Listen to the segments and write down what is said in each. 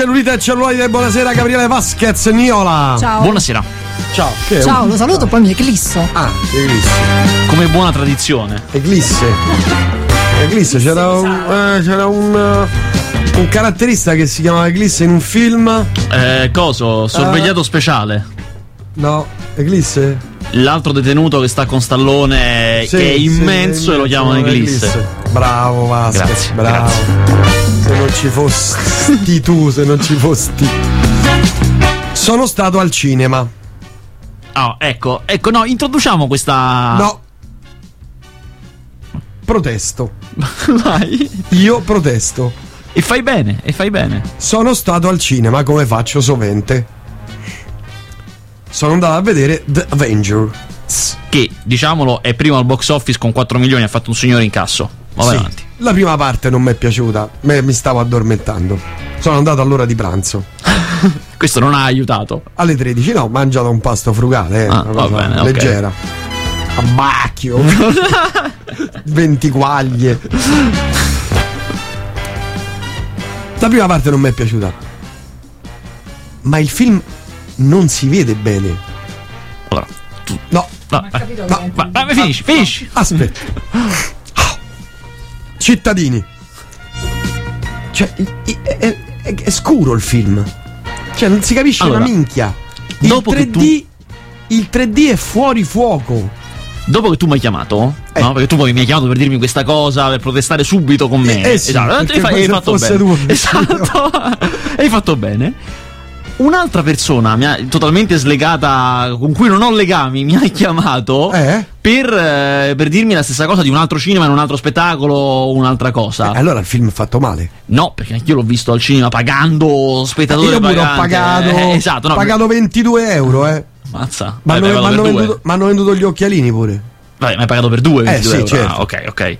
cellulite e cellulite, buonasera Gabriele Vasquez Niola. Ciao. Buonasera. Ciao. Che Ciao, un- lo saluto, poi mi eclisso. Ah, Eclisse. Come buona tradizione. Eclisse. Eclisse, c'era un, eh, c'era un, eh, un caratterista che si chiamava Eclisse in un film. Eh, coso, sorvegliato speciale. No, Eclisse? L'altro detenuto che sta con Stallone, Sì, che è sì, immenso, e lo chiamano Eclisse. Bravo Vasquez, Grazie, bravo. Se non ci fossi tu, se non ci fossi. Sono stato al cinema. Ah, ecco, ecco, no, introduciamo questa. No. Protesto. Vai. Io protesto. E fai bene, e fai bene. Sono stato al cinema come faccio sovente. Sono andato a vedere The Avenger. Che, diciamolo, è primo al box office con 4 milioni, ha fatto un signore incasso. Ma Sì. avanti. La prima parte non mi è piaciuta, me- mi stavo addormentando. Sono andato all'ora di pranzo. Questo non ha aiutato. Alle 13 no, ho mangiato un pasto frugale, eh, Ah, una va cosa bene, leggera. Abbacchio. 20 quaglie. La prima parte non mi è piaciuta. Ma il film non si vede bene. Allora, tu. No, No, vai, capito no, che- vai, vai, finisci, finisci. aspetta. Cittadini. Cioè, i- è, è- è scuro il film. Cioè, non si capisce Allora, una minchia. Il dopo che 3D, il 3D è fuori fuoco. Dopo che tu mi hai chiamato, Eh. no? Perché tu poi mi hai chiamato per dirmi questa cosa, per protestare subito con me. Eh, eh sì, esatto, perché hai, fa- fatto bene. tu- Esatto, hai fatto bene. Un'altra persona mi ha, totalmente slegata, con cui non ho legami, mi ha chiamato Eh? per, eh, per dirmi la stessa cosa di un altro cinema, in un altro spettacolo, un'altra cosa. Eh, allora il film è fatto male. No, perché anch'io l'ho visto al cinema pagando spettatore Io pure ho pagato, Eh, esatto, no, pagato 22 euro, eh. Mazza. Ma hanno, venduto, venduto gli occhialini pure. Vai, ma hai pagato per due? 22 sì, euro. certo. Ah, ok, ok.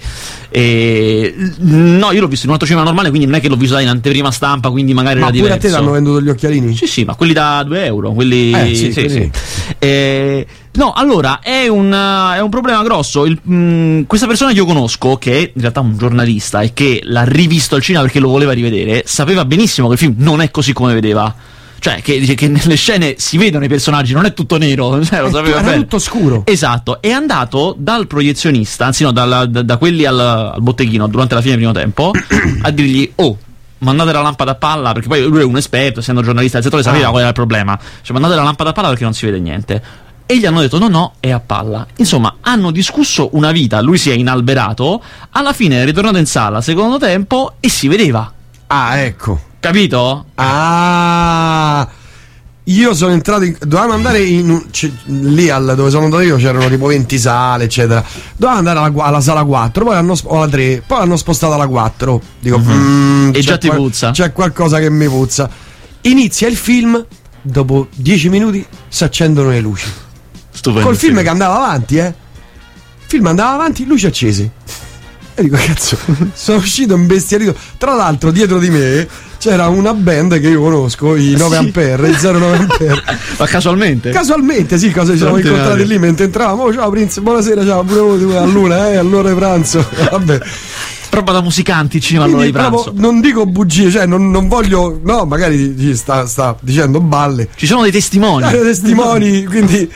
E, no, io l'ho visto in un altro cinema normale, quindi non è che l'ho visto in anteprima stampa, quindi magari Ma era pure a diverso. te ti hanno venduto gli occhialini? Sì, sì, ma quelli da 2 euro, quelli... Eh, sì, sì, sì. Eh, no, allora, è un, eh, è un problema grosso. Il- mh, questa persona che io conosco, che è in realtà un giornalista e che l'ha rivisto al cinema perché lo voleva rivedere, sapeva benissimo che il film non è così come vedeva. Cioè, che, dice che nelle scene si vedono i personaggi, non è tutto nero, cioè, lo sapeva era tutto scuro. Esatto, è andato dal proiezionista, anzi no, dalla- da, da quelli al, al botteghino durante la fine del primo tempo, a dirgli, oh, mandate la lampada a palla, perché poi lui è un esperto, essendo giornalista del settore, sapeva Ah. qual era il problema. Cioè, mandate la lampada a palla perché non si vede niente. E gli hanno detto no, no, è a palla. Insomma, hanno discusso una vita, lui si è inalberato, alla fine è ritornato in sala, secondo tempo, e si vedeva. Ah, ecco. Capito? Ah. Io sono entrato in. Dovevamo andare in un- c- lì al, dove sono andato io c'erano tipo 20 sale, eccetera. Dovevamo andare alla, alla sala 4, poi l'hanno, sp- o alla 3, poi l'hanno spostata alla 4. Dico, mm, E già ti puzza. C'è qualcosa che mi puzza. Inizia il film, dopo 10 minuti si accendono le luci. Stupendo. Col film che andava avanti, eh. Il film andava avanti, luci accese. E dico, cazzo, sono uscito imbestialito. Tra l'altro, dietro di me c'era una band che io conosco, i 9 Sì. Ampere, i 09 Ampere. Ma casualmente? Casualmente, sì, cosa ci siamo incontrati lì mentre entravamo. Oh, ciao Prince, buonasera, ciao, pure voi a luna, eh, all'ora di pranzo. Vabbè. Proprio da musicanti cinema all'ora di pranzo. non dico bugie, cioè non, non voglio. No, magari ci sta, sta dicendo balle. Ci sono dei testimoni. Dai testimoni, quindi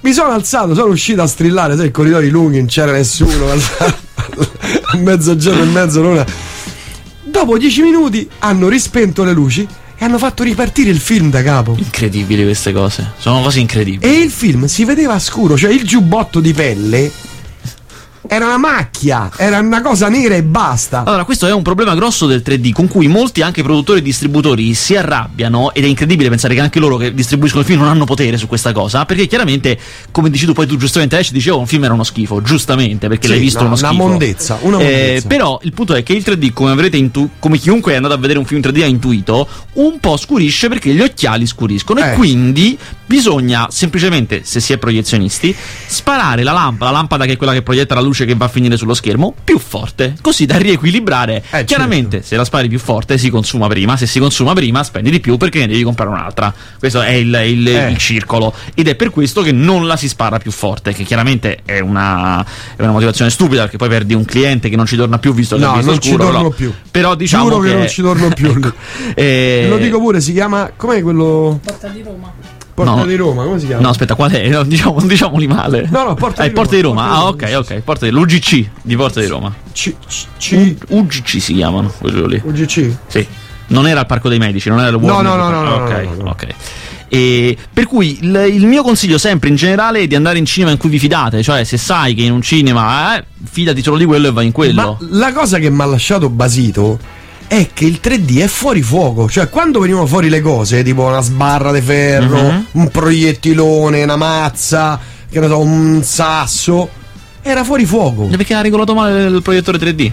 mi sono alzato, sono uscito a strillare, sai, i corridoi lunghi, non c'era nessuno, a mezzogiorno e mezzo, l'una. Dopo dieci minuti hanno rispento le luci e hanno fatto ripartire il film da capo. Incredibili queste cose. Sono cose incredibili. E il film si vedeva scuro, cioè il giubbotto di pelle era una macchia, era una cosa nera e basta. Allora, questo è un problema grosso del 3D con cui molti anche produttori e distributori si arrabbiano ed è incredibile pensare che anche loro che distribuiscono il film non hanno potere su questa cosa, perché chiaramente, come dici tu poi tu giustamente Ash dicevo un film era uno schifo, giustamente, perché Sì, l'hai visto no, uno una schifo. mondezza, una Eh, mondezza. però il punto è che il 3D, come avrete intu- come chiunque è andato a vedere un film in 3D ha intuito, un po' scurisce perché gli occhiali scuriscono Eh. e quindi bisogna semplicemente, se si è proiezionisti, sparare la lampada, la lampada che è quella che proietta la luce luce che va a finire sullo schermo più forte, così da riequilibrare. Eh, Chiaramente, certo. se la spari più forte si consuma prima, se si consuma prima spendi di più perché ne devi comprare un'altra. Questo è il, il- Eh. il circolo. Ed è per questo che non la si spara più forte, che chiaramente è una, è una motivazione stupida perché poi perdi un cliente che non ci torna più visto che No, non ci scuro, torno però- più. Però diciamo Giuro che che non ci torno più. Ecco. Eh, Lo dico pure, si chiama. Com'è quello? Porta di Roma. Porta No. di Roma, come si chiama? No, aspetta, qual è? Non diciamo, non diciamoli male. No, no, Porta Ah, di è Porta di Roma. Roma, Ah, ok, di Roma, ok. Porta di l'UGC di Porta di Roma. C- C- C- UGC si chiamano quello lì. UGC? Sì. Non era il Parco dei Medici, non era il No, Warner. no, no, no, no, ok, no, no, no. ok. E per cui il, il mio consiglio sempre in generale è di andare in cinema in cui vi fidate, cioè se sai che in un cinema eh, fidati solo di quello e vai in quello. Ma la cosa che mi ha lasciato basito è che il 3D è fuori fuoco. Cioè, quando venivano fuori le cose, tipo una sbarra di ferro, Mhm. un proiettilone, una mazza, che ne so, un sasso, era fuori fuoco. Perché ha regolato male il proiettore 3D?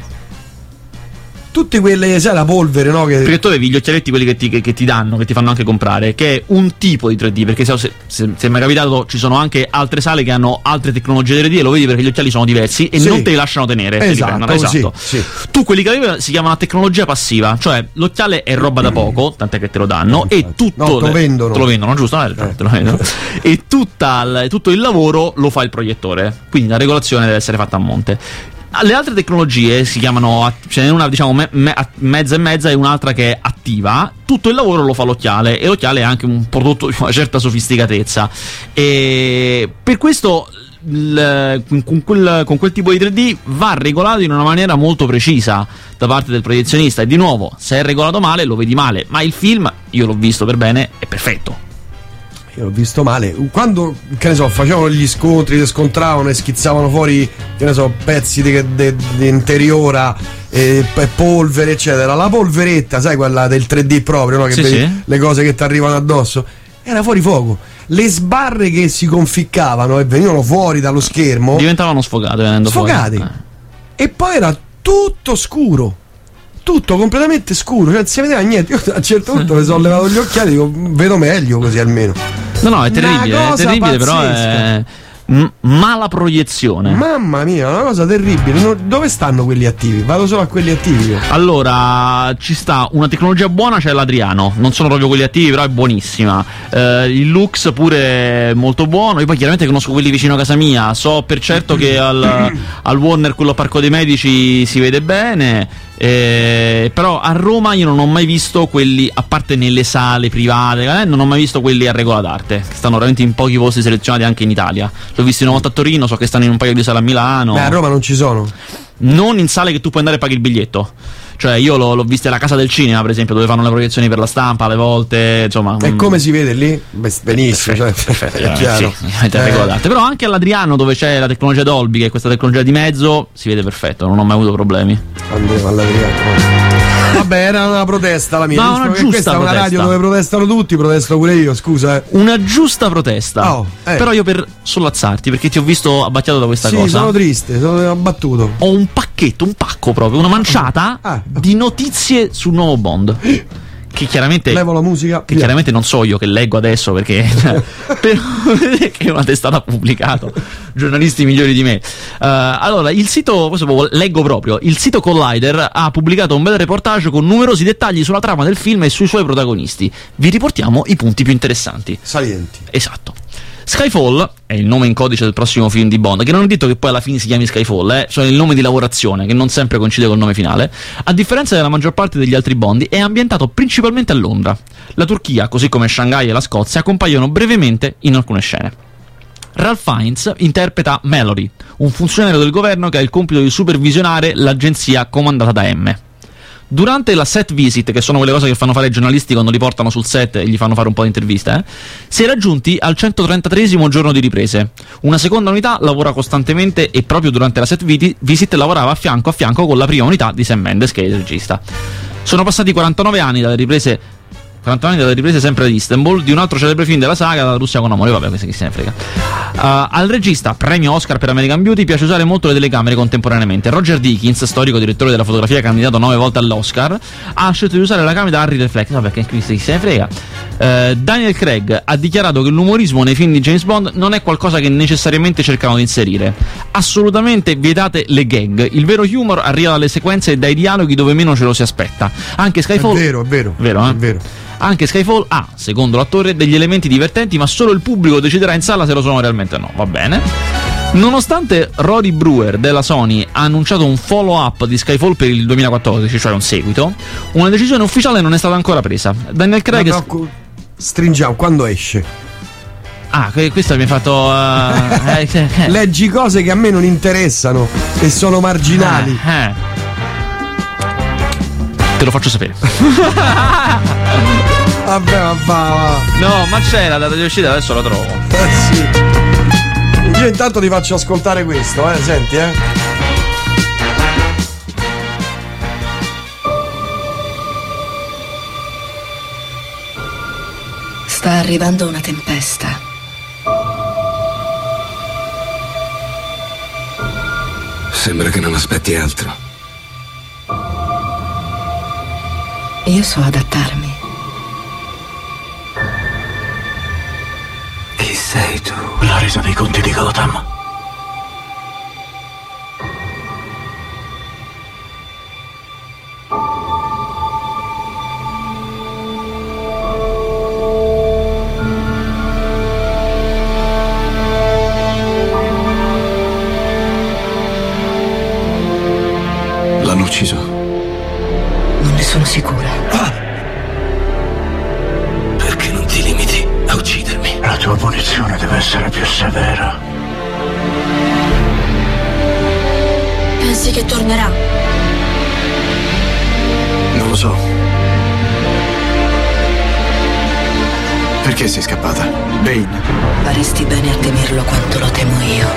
Tutte quelle, sai, la polvere, no? Che... Perché tu avevi gli occhialetti quelli che ti, che- che ti danno, che ti fanno anche comprare, che è un tipo di 3D, perché se, se, se, se mi è capitato ci sono anche altre sale che hanno altre tecnologie 3D e lo vedi perché gli occhiali sono diversi e Sì. non te li lasciano tenere. te Esatto, prendono, sì, esatto. sì. Tu quelli che avevi si chiamano tecnologia passiva, cioè l'occhiale è roba da poco, tant'è che te lo danno, Eh, e infatti. tutto. No, te lo le- vendono. Te lo vendono, giusto? Eh, te lo vendono. e tutta tutto il lavoro lo fa il proiettore. Quindi la regolazione deve essere fatta a monte. Le altre tecnologie si chiamano, ce n'è una diciamo me- me- mezza e mezza e un'altra che è attiva, tutto il lavoro lo fa l'occhiale e l'occhiale è anche un prodotto di una certa sofisticatezza. E per questo il- con quel, con quel tipo di 3D va regolato in una maniera molto precisa da parte del proiezionista. E di nuovo se è regolato male lo vedi male ma il film io l'ho visto per bene è perfetto Io l'ho visto male. Quando, che ne so, facevano gli scontri, si scontravano e schizzavano fuori, che ne so, pezzi di, interiora, e, polvere, eccetera. La polveretta, sai, quella del 3D proprio, no? Che Sì, vedi sì. le cose che ti arrivano addosso. Era fuori fuoco. Le sbarre che si conficcavano e venivano fuori dallo schermo, diventavano sfogate venendo sfogati. fuori Eh. E poi era tutto scuro. Tutto completamente scuro, cioè non si vedeva niente. Io a un certo punto mi sono levato gli occhiali e dico, vedo meglio così almeno. No no è terribile è terribile però è pazzesca. mala proiezione Mamma mia, una cosa terribile. No- Dove stanno quelli attivi? Vado solo a quelli attivi. Allora, ci sta una tecnologia buona, c'è l'Adriano. Non sono proprio quelli attivi, però è buonissima. Eh, il Lux pure è molto buono. Io poi chiaramente conosco quelli vicino a casa mia. So per certo che al, al Warner, quello a Parco dei Medici, si vede bene. Eh, però a Roma io non ho mai visto quelli, a parte nelle sale private, eh, non ho mai visto quelli a regola d'arte. Che stanno veramente in pochi posti selezionati anche in Italia. L'ho visto una volta a Torino, so che stanno in un paio di sale a Milano Beh, a Roma non ci sono. non in sale che tu puoi andare e paghi il biglietto. Cioè, io l'ho, l'ho vista alla casa del cinema, per esempio, dove fanno le proiezioni per la stampa alle volte. Insomma, E come si vede lì? Beh, benissimo, cioè, perfetto, è chiaro. Sì, Eh. Però anche all'Adriano, dove c'è la tecnologia Dolby, che è questa tecnologia di mezzo, si vede perfetto, non ho mai avuto problemi. Andremo all'Adriano. Vabbè, era una protesta la mia. No, una giusta questa è una protesta. radio dove protestano tutti, protesto pure io, scusa. eh. Una giusta protesta. Oh, eh. Però io per sollazzarti, perché ti ho visto abbacchiato da questa Sì, cosa. sono triste, sono abbattuto. Ho un pacchetto, un pacco proprio, una manciata Ah. di notizie sul nuovo Bond. Che chiaramente. Levo la musica. Che chiaramente non so io che leggo adesso perché però che è una testata pubblicato giornalisti migliori di me Eh, allora il sito questo leggo proprio il sito Collider ha pubblicato un bel reportage con numerosi dettagli sulla trama del film e sui suoi protagonisti vi riportiamo i punti più interessanti Salienti. Esatto. Skyfall è il nome in codice del prossimo film di Bond, che non è detto che poi alla fine si chiami Skyfall, eh, cioè il nome di lavorazione, che non sempre coincide col nome finale. A differenza della maggior parte degli altri Bondi, è ambientato principalmente a Londra. La Turchia, così come Shanghai e la Scozia, compaiono brevemente in alcune scene. Ralph Fiennes interpreta Mallory, un funzionario del governo che ha il compito di supervisionare l'agenzia comandata da M. Durante la set visit, che sono quelle cose che fanno fare i giornalisti quando li portano sul set e gli fanno fare un po' di interviste, eh, si è raggiunti al 133 giorno di riprese. Una seconda unità lavora costantemente e proprio durante la set visit lavorava a fianco a fianco con la prima unità di Sam Mendes, che è il regista. Sono passati 49 anni dalle riprese 40 anni dalle riprese sempre ad Istanbul di un altro celebre film della saga, la Russia con amore, vabbè, questo chi se ne frega. Uh, al regista, premio Oscar per American Beauty, piace usare molto le telecamere contemporaneamente. Roger Dickens, storico direttore della fotografia candidato nove volte all'Oscar, ha scelto di usare la camera Harry Reflex, vabbè, che chi se ne frega. Uh, Daniel Craig ha dichiarato che l'umorismo nei film di James Bond non è qualcosa che necessariamente cercano di inserire. Assolutamente vietate le gag. Il vero humor arriva dalle sequenze e dai dialoghi dove meno ce lo si aspetta. Anche Skyfall. È vero, è vero. Vero, eh? È vero. Anche Skyfall ha, secondo l'attore, degli elementi divertenti, ma solo il pubblico deciderà in sala se lo sono realmente o no. Va bene. Nonostante Rory Brewer della Sony ha annunciato un follow-up di Skyfall per il 2014, cioè un seguito, una decisione ufficiale non è stata ancora presa. Daniel Craig. No, no, stringiamo, quando esce? Ah, questo mi ha fatto. Uh. Leggi cose che a me non interessano e sono marginali. Eh, eh. Te lo faccio sapere. Vabbè, ma va. No, ma c'è la data di uscita, adesso la trovo. Eh sì. Io intanto ti faccio ascoltare questo, eh, senti, eh. Sta arrivando una tempesta. Sembra che non aspetti altro. Io so adattarmi. Sei tu? La resa dei conti di Gotham. Pensi che tornerà? Non lo so. Perché sei scappata? Bane. Faresti bene a temerlo quanto lo temo io.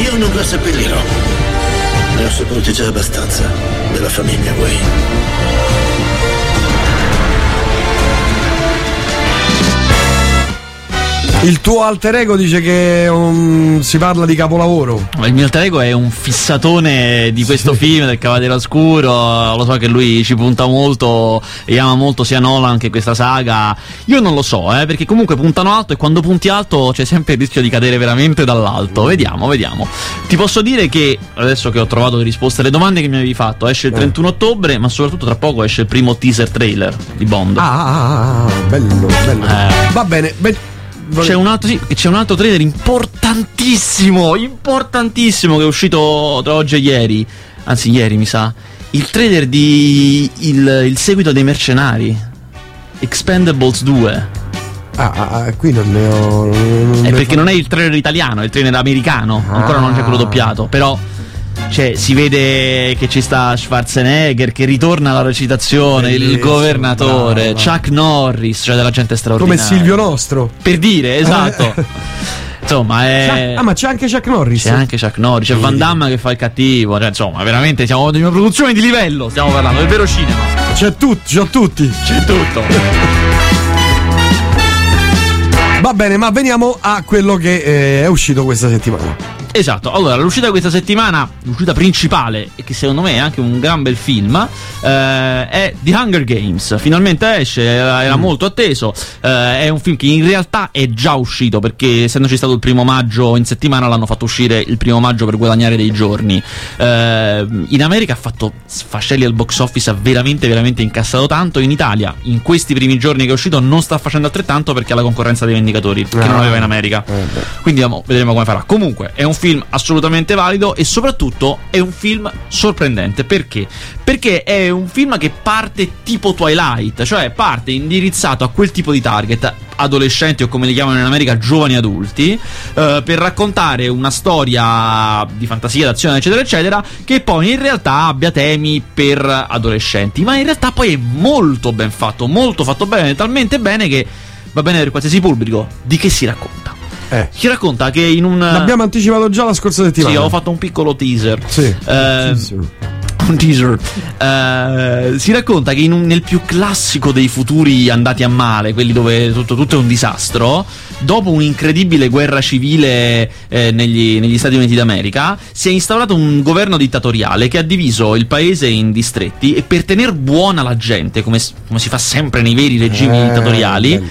Io non la seppellirò. Ne ho sepolti già abbastanza della famiglia Wayne. Il tuo alter ego dice che um, si parla di capolavoro. Il mio alter ego è un fissatone di questo sì. film del Cavaliere Oscuro. Lo so che lui ci punta molto e ama molto sia Nolan che questa saga. Io non lo so, eh, perché comunque puntano alto e quando punti alto c'è sempre il rischio di cadere veramente dall'alto. Vediamo, vediamo. Ti posso dire che adesso che ho trovato le risposte alle domande che mi avevi fatto, esce il 31 eh. ottobre, ma soprattutto tra poco esce il primo teaser trailer di Bond. Ah, ah bello, bello. Eh. Va bene. Be- c'è un, altro, sì, c'è un altro trailer importantissimo, importantissimo che è uscito tra oggi e ieri. Anzi, ieri mi sa. Il trailer di il, il seguito dei mercenari. Expendables 2. Ah, ah, qui non ne ho. Non è perché fa... non è il trailer italiano, è il trailer americano. Ah. Ancora non c'è quello doppiato. Però cioè, si vede che ci sta Schwarzenegger che ritorna alla recitazione, Bellissimo, il governatore, bravo. Chuck Norris, cioè della gente straordinaria. Come Silvio Nostro. Per dire, esatto. insomma, è... Ah, ma c'è anche Chuck Norris. C'è anche Chuck Norris, c'è sì. Van Damme che fa il cattivo. Cioè, insomma, veramente siamo di una produzione di livello. Stiamo parlando del vero cinema. C'è tutto, c'è tutti. C'è tutto. Va bene, ma veniamo a quello che eh, è uscito questa settimana. Esatto, allora l'uscita questa settimana, l'uscita principale, e che secondo me è anche un gran bel film, eh, è The Hunger Games. Finalmente esce, era, era mm. molto atteso. Eh, è un film che in realtà è già uscito perché, essendoci stato il primo maggio in settimana, l'hanno fatto uscire il primo maggio per guadagnare dei giorni. Eh, in America ha fatto sfascelli al box office, ha veramente, veramente incassato tanto. In Italia, in questi primi giorni che è uscito, non sta facendo altrettanto perché ha la concorrenza dei vendicatori, che non aveva in America. Eh, Quindi vedremo come farà. Comunque, è un film assolutamente valido e soprattutto è un film sorprendente. Perché? Perché è un film che parte tipo Twilight, cioè parte indirizzato a quel tipo di target adolescenti o come li chiamano in America giovani adulti eh, per raccontare una storia di fantasia, d'azione eccetera eccetera che poi in realtà abbia temi per adolescenti ma in realtà poi è molto ben fatto molto fatto bene talmente bene che va bene per qualsiasi pubblico di che si racconta eh. Ci racconta che in un. L'abbiamo anticipato già la scorsa settimana. Sì, ho fatto un piccolo teaser. Sì. Eh, un teaser. Eh, si racconta che in un- nel più classico dei futuri andati a male, quelli dove tutto, tutto è un disastro, dopo un'incredibile guerra civile eh, negli, negli Stati Uniti d'America, si è instaurato un governo dittatoriale che ha diviso il paese in distretti e per tener buona la gente, come, come si fa sempre nei veri regimi Eh, dittatoriali, bello.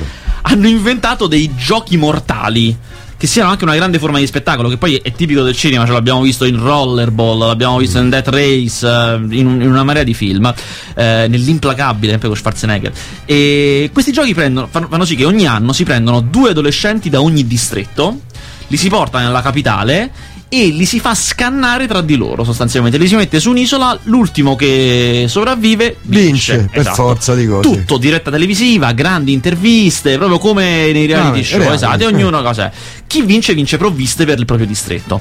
Hanno inventato dei giochi mortali. Che siano anche una grande forma di spettacolo, che poi è tipico del cinema, ce l'abbiamo visto in Rollerball, l'abbiamo visto in Death Race, eh, in, in una marea di film, eh, nell'implacabile, sempre con Schwarzenegger. E questi giochi prendono, fanno, sì che ogni anno si prendono due adolescenti da ogni distretto, li si portano nella capitale e li si fa scannare tra di loro sostanzialmente. Li si mette su un'isola, l'ultimo che sopravvive vince. Vince, per Esatto. forza di cose. Tutto, diretta televisiva, grandi interviste, proprio come nei reality Ah, show, reality, esatto, e ognuno cos'è. Chi vince vince provviste per il proprio distretto.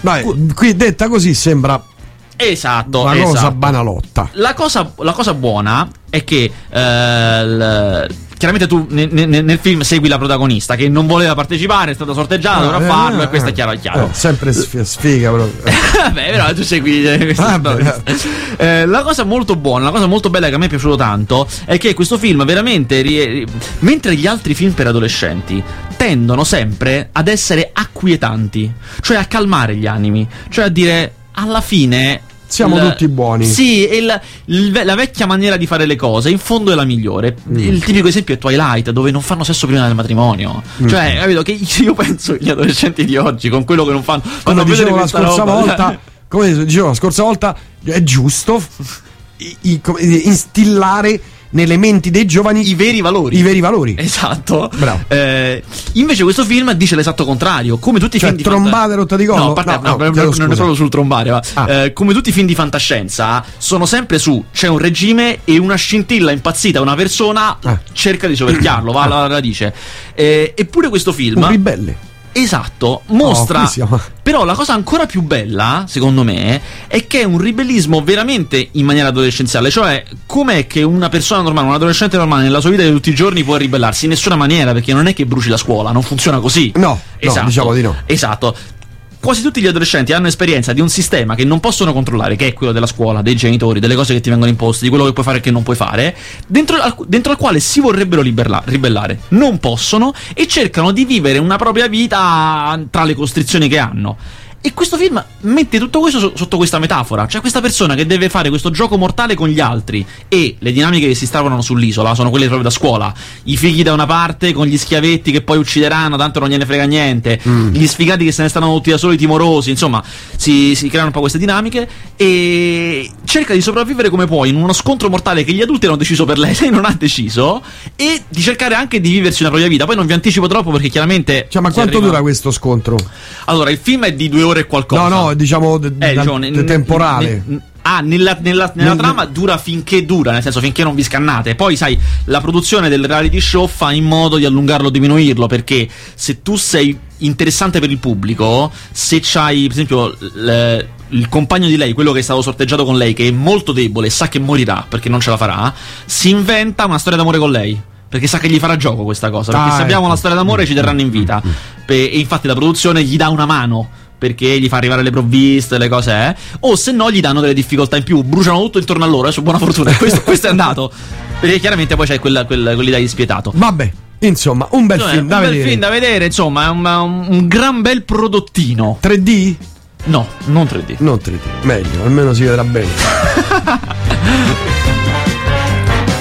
Vai, qui detta così sembra Esatto, una esatto. cosa banalotta. La cosa, la cosa buona è che eh, l- chiaramente tu ne- ne- nel film segui la protagonista che non voleva partecipare, è stata sorteggiata, dovrà Eh, farlo eh, e questo è eh. chiaro, è chiaro. Eh, sempre sf- sfiga proprio. Vabbè, però tu segui eh, storie. Eh, la cosa molto buona, la cosa molto bella che a me è piaciuto tanto è che questo film veramente, ri- mentre gli altri film per adolescenti tendono sempre ad essere acquietanti, cioè a calmare gli animi, cioè a dire alla fine Siamo tutti buoni. Sì, e il- il- la vecchia maniera di fare le cose in fondo è la migliore. Mm. Il tipico esempio è Twilight, dove non fanno sesso prima del matrimonio. Mm. Cioè, capito? Che io penso che gli adolescenti di oggi, con quello che non fanno, Come dicevo la scorsa roba, volta, come dicevo la scorsa volta, è giusto i- i- come instillare nelle menti dei giovani i veri valori. i veri valori. Esatto. Bravo. Eh, invece questo film dice l'esatto contrario. Come tutti i Cioè, film di trombate rotta di collo? No, parte- No, no, no, non- chiedo non è solo sul trombare, ma Ah. eh, come tutti i film di fantascienza sono sempre su c'è un regime e una scintilla impazzita, una persona Ah. cerca di soverchiarlo, va alla radice. Eh, eppure questo film Un ribelle. Esatto, mostra. qui siamo. però la cosa ancora più bella, secondo me, è che è un ribellismo veramente in maniera adolescenziale. Cioè, com'è che una persona normale, un adolescente normale, nella sua vita di tutti i giorni può ribellarsi? In nessuna maniera, perché non è che bruci la scuola, non funziona così. No, no, diciamo di no. Esatto. Quasi tutti gli adolescenti hanno esperienza di un sistema che non possono controllare, che è quello della scuola, dei genitori, delle cose che ti vengono imposte, di quello che puoi fare e che non puoi fare, dentro al, dentro al quale si vorrebbero liberla- ribellare. Non possono e cercano di vivere una propria vita tra le costrizioni che hanno. E questo film mette tutto questo so- sotto questa metafora. C'è questa persona che deve fare questo gioco mortale con gli altri. E le dinamiche che si instaurano sull'isola sono quelle proprio da scuola. I figli da una parte con gli schiavetti che poi uccideranno, tanto non gliene frega niente. Gli sfigati che se ne stanno tutti da soli, timorosi. Insomma, si, si creano un po' queste dinamiche. E cerca di sopravvivere come può in uno scontro mortale che gli adulti hanno deciso per lei, lei non ha deciso. E di cercare anche di viversi una propria vita. Poi non vi anticipo troppo perché chiaramente. Cioè, ma quanto arriva- dura questo scontro? Allora, il film è di due ore e qualcosa. No, no, diciamo, d- Eh, dal- diciamo, ne- de- temporale. ne- ah, nella, nella- nella Nel- trama dura finché dura, nel senso finché non vi scannate. Poi, sai, la produzione del reality show fa in modo di allungarlo o diminuirlo. Perché se tu sei interessante per il pubblico, se c'hai, per esempio, l- il compagno di lei, quello che è stato sorteggiato con lei, che è molto debole sa che morirà perché non ce la farà, si inventa una storia d'amore con lei. Perché sa che gli farà gioco questa cosa. Perché Ah, se abbiamo ecco. una storia d'amore ci terranno in vita. Pe- e infatti la produzione gli dà una mano. Perché gli fa arrivare le provviste, le cose, eh? O se no gli danno delle difficoltà in più, bruciano tutto intorno a loro, adesso buona fortuna. Questo, questo è andato. Perché chiaramente poi c'è quella, quella, quell'idea di spietato. Vabbè, insomma, un bel Insomma, film un da bel film da vedere, insomma, è un, un- un gran bel prodottino. 3D? No, non 3D. Non 3D, meglio, almeno si vedrà bene.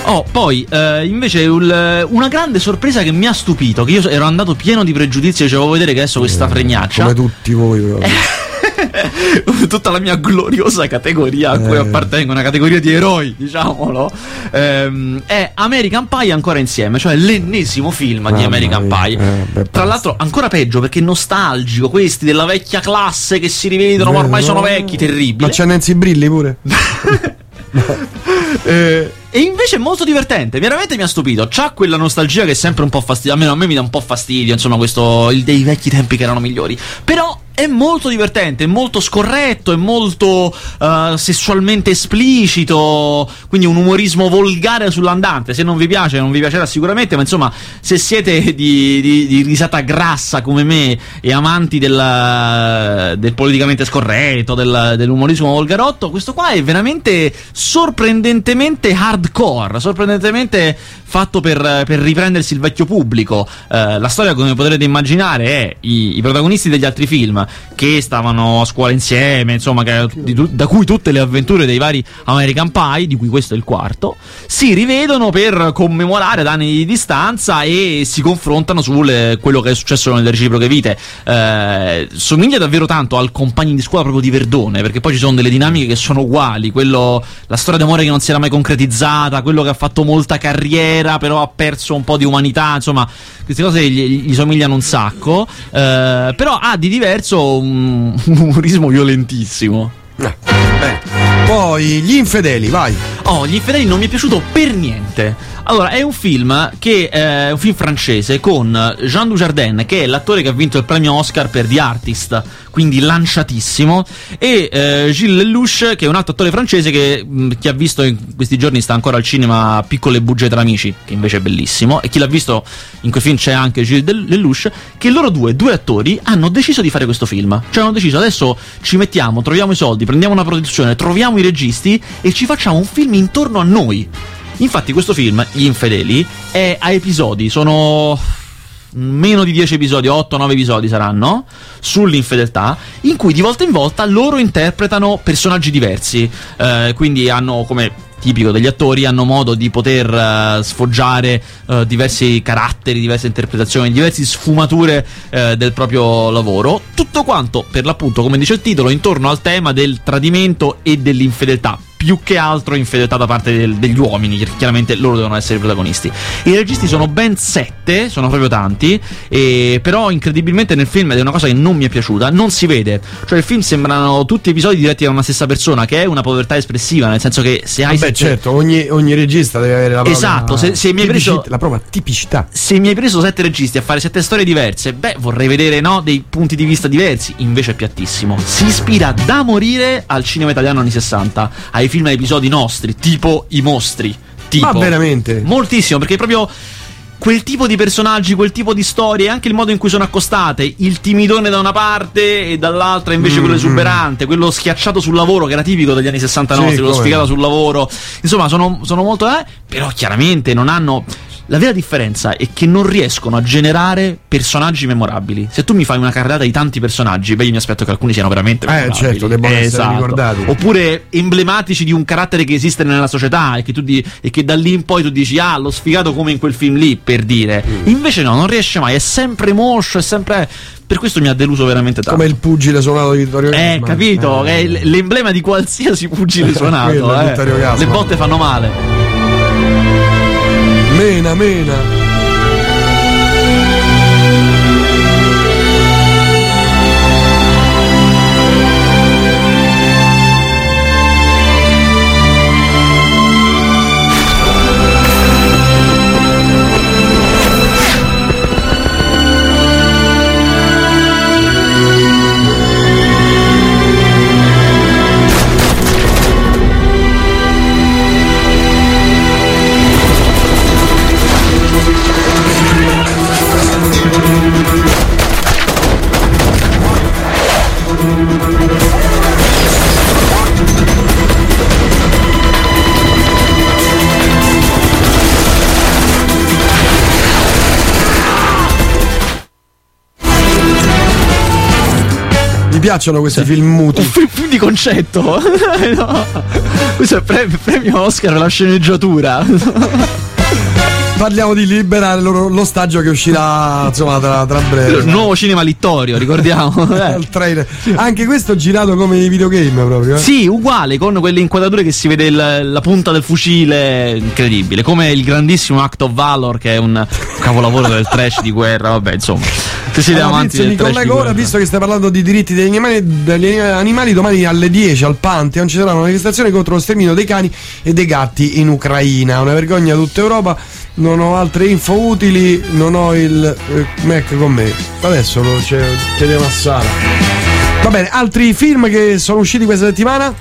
Oh, poi eh, invece il- una grande sorpresa che mi ha stupito, che io ero andato pieno di pregiudizi e dicevo vedere che adesso questa fregnaccia. Come tutti voi, proprio. tutta la mia gloriosa categoria a cui Eh. appartengo, una categoria di eroi, diciamolo, ehm, è American Pie ancora insieme, cioè l'ennesimo film di Mamma American mia, Pie. eh, beh, Tra l'altro ancora peggio perché nostalgico, questi della vecchia classe che si rivedono, ma ormai sono vecchi, terribile. Ma c'è Nancy Brilli pure? Eh, e invece è molto divertente, veramente mi ha stupito. C'ha quella nostalgia che è sempre un po' fastidio. Almeno a me mi dà un po' fastidio, insomma, questo. Il dei vecchi tempi che erano migliori. Però è molto divertente, è molto scorretto, è molto eh, sessualmente esplicito, quindi un umorismo volgare sull'andante. Se non vi piace, non vi piacerà sicuramente, ma insomma, se siete di, di- di risata grassa come me e amanti del, del politicamente scorretto, del- dell'umorismo volgarotto, questo qua è veramente sorprendentemente hardcore, sorprendentemente fatto per, per riprendersi il vecchio pubblico. Eh, la storia, come potrete immaginare, è i, i protagonisti degli altri film che stavano a scuola insieme, insomma, che- di da cui tutte le avventure dei vari American Pie, di cui questo è il quarto, si rivedono per commemorare ad anni di distanza e si confrontano su le- quello che è successo nelle reciproche vite. Eh, somiglia davvero tanto al compagni di scuola proprio di Verdone, perché poi ci sono delle dinamiche che sono uguali, quello, la storia d'amore che non si era mai concretizzata, quello che ha fatto molta carriera, però ha perso un po' di umanità, insomma, queste cose gli, gli somigliano un sacco, eh, però ha di diverso un, un umorismo violentissimo. Eh, bene. Poi gli infedeli, vai. Oh, Gli Infedeli non mi è piaciuto per niente. Allora, è un film che è un film francese con Jean Dujardin, che è l'attore che ha vinto il premio Oscar per The Artist, quindi lanciatissimo, e eh, Gilles Lelouch, che è un altro attore francese che mh, chi ha visto in questi giorni sta ancora al cinema Piccole bugie tra amici, che invece è bellissimo, e chi l'ha visto in quel film c'è anche Gilles Lelouch, che loro due, due attori, hanno deciso di fare questo film. Cioè hanno deciso adesso ci mettiamo, troviamo i soldi, prendiamo una produzione, troviamo i registi e ci facciamo un film intorno a noi. Infatti questo film, Gli Infedeli, è a episodi, sono meno di 10 episodi, 8-9 episodi saranno, sull'infedeltà, in cui di volta in volta loro interpretano personaggi diversi, eh, quindi hanno come tipico degli attori, hanno modo di poter eh, sfoggiare eh, diversi caratteri, diverse interpretazioni, diverse sfumature eh, del proprio lavoro, tutto quanto per l'appunto, come dice il titolo, intorno al tema del tradimento e dell'infedeltà più che altro infedeltà da parte del- degli uomini, che chiaramente loro devono essere i protagonisti. I registi sono ben sette, sono proprio tanti, e però incredibilmente nel film, ed è una cosa che non mi è piaciuta, non si vede. Cioè il film sembrano tutti episodi diretti da una stessa persona, che è una povertà espressiva, nel senso che se hai Beh, sette- certo, ogni, ogni regista deve avere la propria Esatto, se- se mi hai preso- la propria tipicità. se mi hai preso sette registi a fare sette storie diverse, beh, vorrei vedere no, dei punti di vista diversi. Invece è piattissimo. Si ispira da morire al cinema italiano anni 60, ai film a episodi nostri, tipo I mostri. Tipo. Ma veramente? Moltissimo, perché proprio quel tipo di personaggi, quel tipo di storie, anche il modo in cui sono accostate, il timidone da una parte e dall'altra invece quello esuberante, quello schiacciato sul lavoro che era tipico degli anni 60 Sì, nostri, quello sfigato sul lavoro. Insomma, sono, sono molto eh, però chiaramente non hanno la vera differenza è che non riescono a generare personaggi memorabili. Se tu mi fai una carrellata di tanti personaggi, beh, io mi aspetto che alcuni siano veramente Eh, memorabili. certo, devono essere Esatto. ricordati. Oppure emblematici di un carattere che esiste nella società e che, tu di- e che da lì in poi tu dici, ah, l'ho sfigato come in quel film lì, per dire. Mm. Invece no, non riesce mai, è sempre moscio, è sempre... Per questo mi ha deluso veramente tanto. Come il pugile suonato di Vittorio Eh, Gassman. capito? Eh. È l- l'emblema di qualsiasi pugile suonato. Quello eh. Le botte fanno male. Mena, mena. Piacciono questi film muti. Un film, film di concetto. No. Questo è pre- premio Oscar alla sceneggiatura. Parliamo di liberare lo, lo stagio che uscirà insomma tra, tra breve. Nuovo cinema Littorio, ricordiamo. eh. Il trailer. Anche questo girato come i videogame proprio. eh. Sì, uguale, con quelle inquadrature che si vede il- la punta del fucile, incredibile, come il grandissimo Act of Valor, che è un capolavoro del trash di guerra, vabbè, insomma. Se siete Allora, del mi collego ora, visto che stai parlando di diritti degli animali, degli animali, domani alle 10 al Pantheon ci sarà una manifestazione contro lo sterminio dei cani e dei gatti in Ucraina. Una vergogna a tutta Europa. Non ho altre info utili, non ho il eh, Mac con me. Adesso lo ce- chiediamo a Sara. Va bene, altri film che sono usciti questa settimana?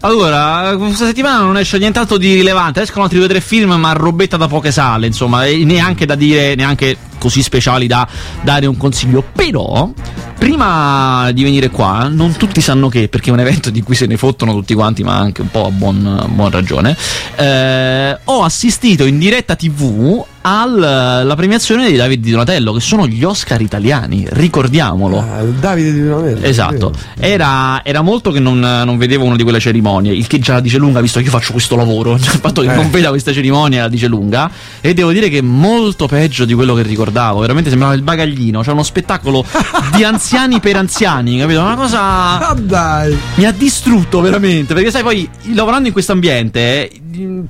Allora, questa settimana non esce nient'altro di rilevante. Escono altri due o tre film, ma robetta da poche sale, insomma, e neanche da dire, neanche così speciali da dare un consiglio. Però, prima di venire qua, non tutti sanno che, perché è un evento di cui se ne fottono tutti quanti, ma anche un po' a buon, buon ragione. eh, ho assistito in diretta TV alla premiazione di Davide Di Donatello, che sono gli Oscar italiani, ricordiamolo. Ah, Davide di Donatello. Esatto, era, era molto che non, non vedevo una di quelle cerimonie, il che già la dice lunga, visto che io faccio questo lavoro. Cioè, il fatto che Eh. non veda questa cerimonia la dice lunga. E devo dire che è molto peggio di quello che ricordavo. Veramente sembrava il bagaglino, cioè uno spettacolo di anziani per anziani, capito? Una cosa. Ah dai! Mi ha distrutto veramente, perché sai poi lavorando in questo ambiente eh,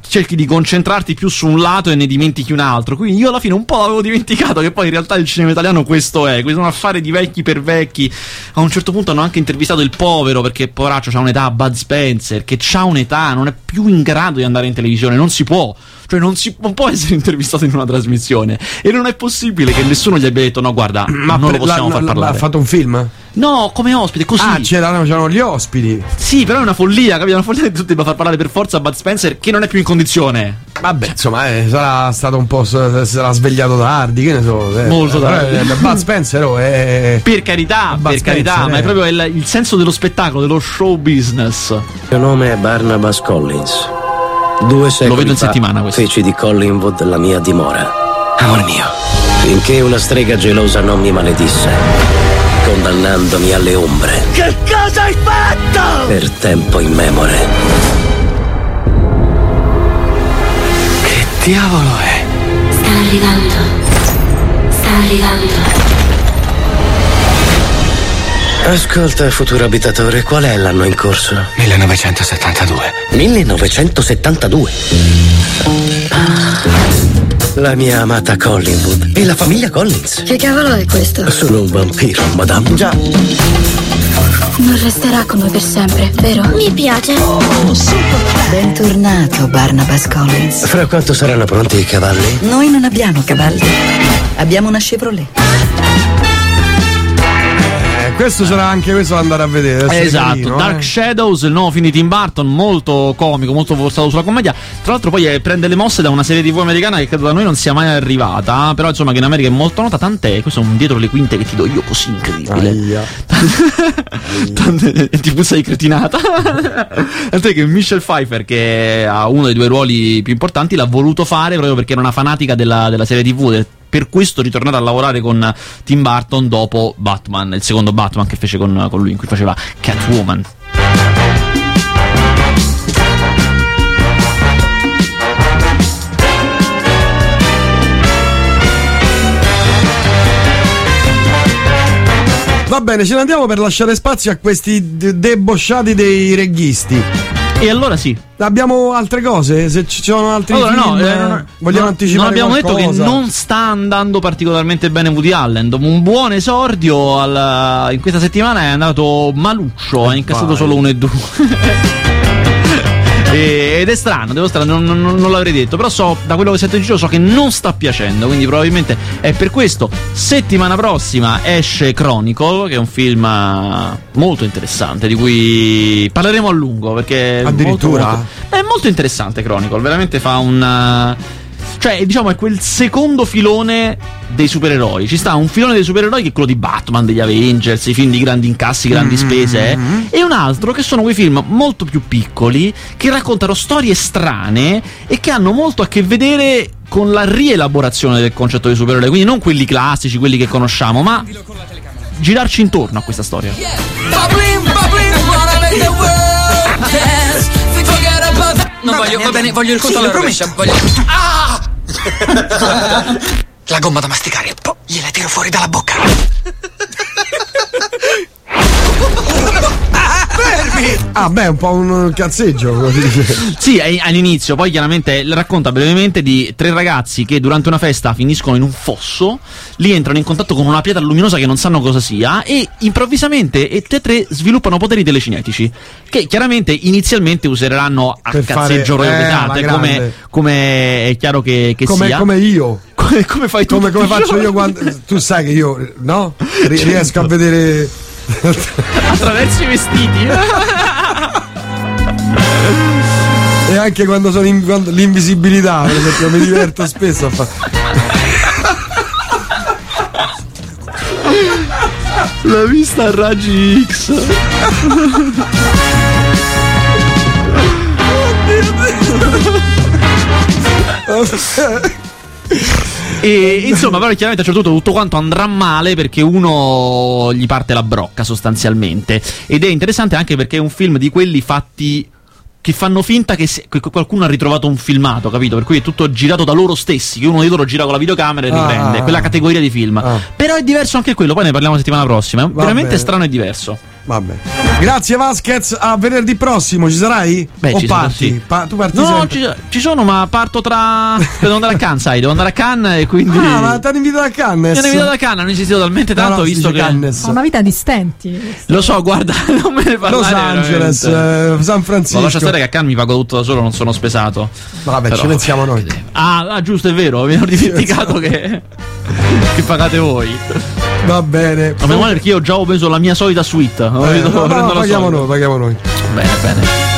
cerchi di concentrarti più su un lato e ne dimentichi un altro, quindi io alla fine un po' l'avevo dimenticato che poi in realtà il cinema italiano questo è, questo è un affare di vecchi per vecchi. A un certo punto hanno anche intervistato il povero perché poveraccio ha un'età, Bud Spencer, che ha un'età, non è più in grado di andare in televisione, non si può. Cioè non, si, non può essere intervistato in una trasmissione e non è possibile che nessuno gli abbia detto no guarda non lo possiamo la- far la- parlare Ha fatto un film? No come ospite così Ah, c'erano, c'erano gli ospiti. sì, però è una follia, capito? È una follia che tu debba far parlare per forza a Bud Spencer che non è più in condizione. Vabbè, insomma, eh, sarà stato un po'. sarà svegliato tardi, che ne so. eh. Molto tardi. Eh, Bud Spencer oh, è. Per carità, Bud per carità, Spencer, ma è eh. proprio il, il senso dello spettacolo, dello show business. Il mio nome è Barnabas Collins. Due secoli vedo in fa settimana questo. Feci di Collingwood la mia dimora. Amor mio. Finché una strega gelosa non mi maledisse, condannandomi alle ombre. Che cosa hai fatto? Per tempo immemore. Che diavolo è? Sta arrivando. Sta arrivando. Ascolta, futuro abitatore, qual è l'anno in corso? 1972. 1972. La mia amata Collingwood e la famiglia Collins. Che cavolo è questo? Sono un vampiro, madame. Già. Non resterà con noi per sempre, vero? Mi piace. Bentornato, Barnabas Collins. Fra quanto saranno pronti i cavalli? Noi non abbiamo cavalli. Abbiamo una Chevrolet. Eh, questo sarà anche questo da andare a vedere. Esatto, carino, Dark eh. Shadows, il nuovo film di Tim Burton, molto comico, molto forzato sulla commedia. Tra l'altro poi eh, prende le mosse da una serie TV americana che credo da noi non sia mai arrivata, però insomma che in America è molto nota, tant'è, questo è un dietro le quinte che ti do io così incredibile. Aia. Tant'è- ti puzza di cretinata. Tant'è che Michelle Pfeiffer, che ha uno dei due ruoli più importanti, l'ha voluto fare proprio perché era una fanatica della, della serie TV. del- Per questo è ritornata a lavorare con Tim Burton dopo Batman, il secondo Batman che fece con, con lui, in cui faceva Catwoman. Va bene, ce ne andiamo per lasciare spazio a questi de- debosciati dei reghisti. E allora sì. Abbiamo altre cose? Se ci sono altri Allora, no, film, eh, no, no, vogliamo no, anticipare Non abbiamo detto che qualcosa? non sta andando particolarmente bene Woody Allen. Dopo un buon esordio al- in questa settimana è andato maluccio, ha incassato solo 1 e 2. Ed è strano, devo strano, non, non- non l'avrei detto, però so, da quello che sento in giro so che non sta piacendo, quindi probabilmente è per questo. Settimana prossima esce Chronicle, che è un film eh, molto interessante, di cui parleremo a lungo, perché... Addirittura? molto, molto- è molto interessante Chronicle, veramente fa un... Cioè, diciamo, è quel secondo filone dei supereroi. Ci sta un filone dei supereroi che è quello di Batman, degli Avengers, i film di grandi incassi, grandi spese, eh, e un altro che sono quei film molto più piccoli che raccontano storie strane e che hanno molto a che vedere con la rielaborazione del concetto di supereroi, quindi non quelli classici, quelli che conosciamo, ma girarci intorno a questa storia. Non voglio, va bene, voglio il conto alla rovescia. Voglio... Ah! La gomma da masticare. Gliela tiro fuori dalla bocca. Fermi! Ah, beh, è un po' un cazzeggio. Sì, all'inizio, poi chiaramente racconta brevemente di tre ragazzi che durante una festa finiscono in un fosso, lì entrano in contatto con una pietra luminosa che non sanno cosa sia e improvvisamente e tutti e tre sviluppano poteri telecinetici che chiaramente inizialmente useranno a Per cazzeggio fare- eh, alla come, come è chiaro che, che Come, sia. come io. Come, come fai tu? Come, come faccio io quando. Tu sai che io, no? Ri- Certo. Riesco a vedere. Attraverso i vestiti. E anche quando sono in quando- l'invisibilità, per esempio, mi diverto spesso a fare. La vista a raggi X. E insomma, però chiaramente a un certo punto tutto quanto andrà male perché uno gli parte la brocca sostanzialmente. Ed è interessante anche perché è un film di quelli fatti che fanno finta che, se- che qualcuno ha ritrovato un filmato, capito? Per cui è tutto girato da loro stessi, che uno di loro gira con la videocamera e Ah. riprende, quella categoria di film. Ah. Però è diverso anche quello, poi ne parliamo settimana prossima. È Va veramente bene. strano e diverso. Vabbè. Grazie Vasquez, a venerdì prossimo ci sarai? Beh, o ci sono, parti? sì. Pa- tu parti No, sempre? ci, ci sono, ma parto tra. Devo andare a Cannes, sai, devo andare a Cannes e quindi. Ah, ma ti hanno invitato a Cannes? Mi hanno invitato a Cannes, hanno insistito talmente No, tanto no, si visto che. Cannes. Ha una vita di stenti. Lo so, guarda, non me ne parlare. Los Angeles, eh, San Ma Francisco. lascia stare che a Cannes mi pago tutto da solo, non sono spesato. Vabbè, Però- ci pensiamo noi. Ah, ah, giusto, è vero, mi ero dimenticato che. che pagate voi. Va bene. Ma meno male perché io già ho preso la mia solita suite. Eh, detto, no, no, paghiamo noi, paghiamo noi. Bene, bene.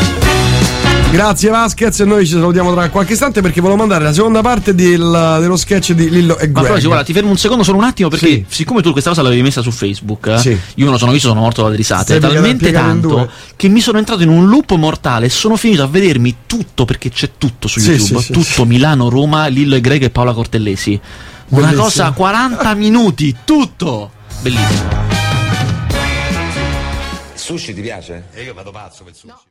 Grazie Vasquez, noi ci salutiamo tra qualche istante perché volevo mandare la seconda parte del- dello sketch di Lillo e Ma Greg. però, guarda, ti fermo un secondo solo un attimo perché Sì. siccome tu questa cosa l'avevi messa su Facebook, eh, Sì. io me lo sono visto, sono morto dalle risate, piegata- talmente tanto che mi sono entrato in un loop mortale e sono finito a vedermi tutto perché c'è tutto su Sì, YouTube, tutto Milano, Roma, Lillo e Greg e Paola Cortellesi. Una Bellissimo. cosa 40 minuti, tutto. Bellissimo. Sushi ti piace? E io vado pazzo per sushi.